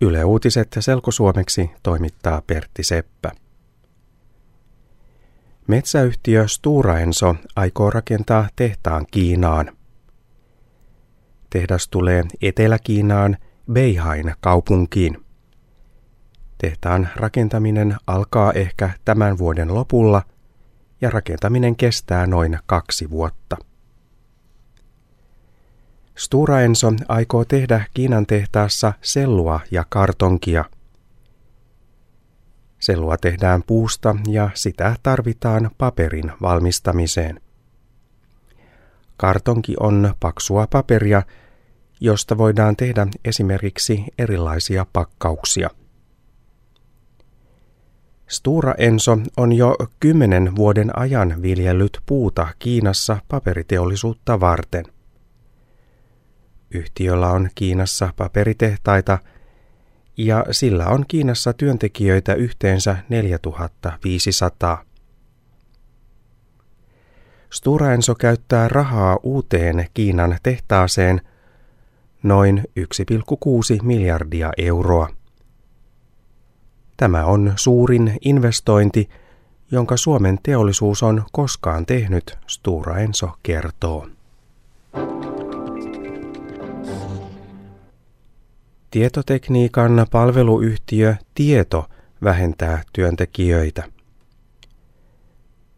Yle Uutiset selkosuomeksi toimittaa Pertti Seppä. Metsäyhtiö Stura Enso aikoo rakentaa tehtaan Kiinaan. Tehdas tulee Etelä-Kiinaan Beihain kaupunkiin. Tehtaan rakentaminen alkaa ehkä tämän vuoden lopulla ja rakentaminen kestää noin kaksi vuotta. Stura Enso aikoo tehdä Kiinan tehtaassa sellua ja kartonkia. Sellua tehdään puusta ja sitä tarvitaan paperin valmistamiseen. Kartonki on paksua paperia, josta voidaan tehdä esimerkiksi erilaisia pakkauksia. Stura Enso on jo kymmenen vuoden ajan viljellyt puuta Kiinassa paperiteollisuutta varten – Yhtiöllä on Kiinassa paperitehtaita ja sillä on Kiinassa työntekijöitä yhteensä 4500. Stura Enso käyttää rahaa uuteen Kiinan tehtaaseen noin 1,6 miljardia euroa. Tämä on suurin investointi, jonka Suomen teollisuus on koskaan tehnyt, Stura Enso kertoo. Tietotekniikan palveluyhtiö Tieto vähentää työntekijöitä.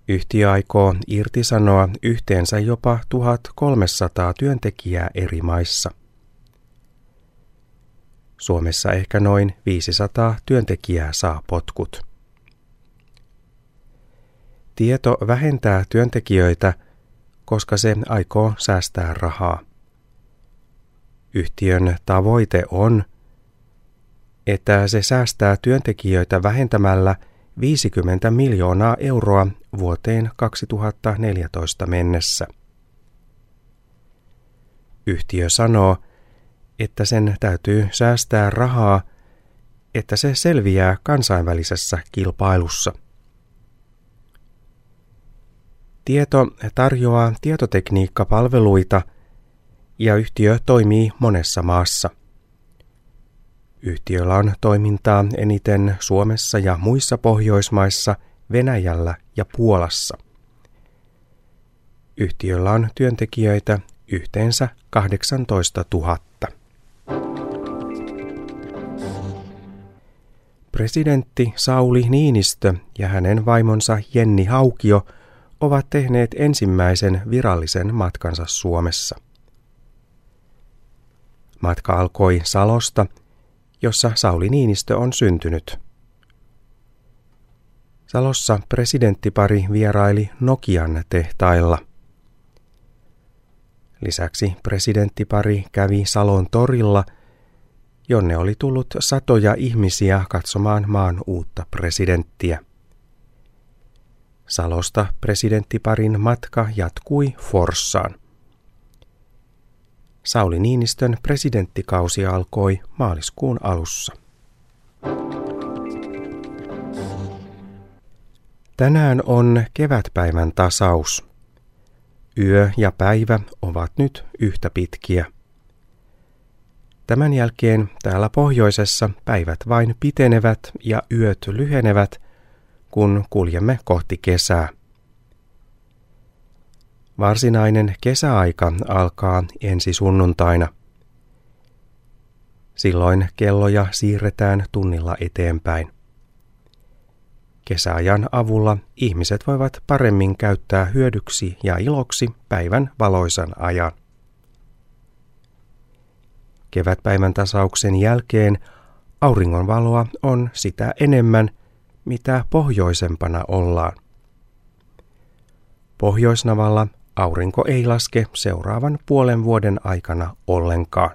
Yhtiö aikoo irtisanoa yhteensä jopa 1300 työntekijää eri maissa. Suomessa ehkä noin 500 työntekijää saa potkut. Tieto vähentää työntekijöitä, koska se aikoo säästää rahaa. Yhtiön tavoite on, että se säästää työntekijöitä vähentämällä 50 miljoonaa euroa vuoteen 2014 mennessä. Yhtiö sanoo, että sen täytyy säästää rahaa, että se selviää kansainvälisessä kilpailussa. Tieto tarjoaa tietotekniikkapalveluita – ja yhtiö toimii monessa maassa. Yhtiöllä on toimintaa eniten Suomessa ja muissa Pohjoismaissa, Venäjällä ja Puolassa. Yhtiöllä on työntekijöitä yhteensä 18 000. Presidentti Sauli Niinistö ja hänen vaimonsa Jenni Haukio ovat tehneet ensimmäisen virallisen matkansa Suomessa. Matka alkoi Salosta, jossa Sauli Niinistö on syntynyt. Salossa presidenttipari vieraili Nokian tehtailla. Lisäksi presidenttipari kävi Salon torilla, jonne oli tullut satoja ihmisiä katsomaan maan uutta presidenttiä. Salosta presidenttiparin matka jatkui Forssaan. Sauli Niinistön presidenttikausi alkoi maaliskuun alussa. Tänään on kevätpäivän tasaus. Yö ja päivä ovat nyt yhtä pitkiä. Tämän jälkeen täällä pohjoisessa päivät vain pitenevät ja yöt lyhenevät, kun kuljemme kohti kesää. Varsinainen kesäaika alkaa ensi sunnuntaina. Silloin kelloja siirretään tunnilla eteenpäin. Kesäajan avulla ihmiset voivat paremmin käyttää hyödyksi ja iloksi päivän valoisan ajan. Kevätpäivän tasauksen jälkeen auringonvaloa on sitä enemmän, mitä pohjoisempana ollaan. Pohjoisnavalla Aurinko ei laske seuraavan puolen vuoden aikana ollenkaan.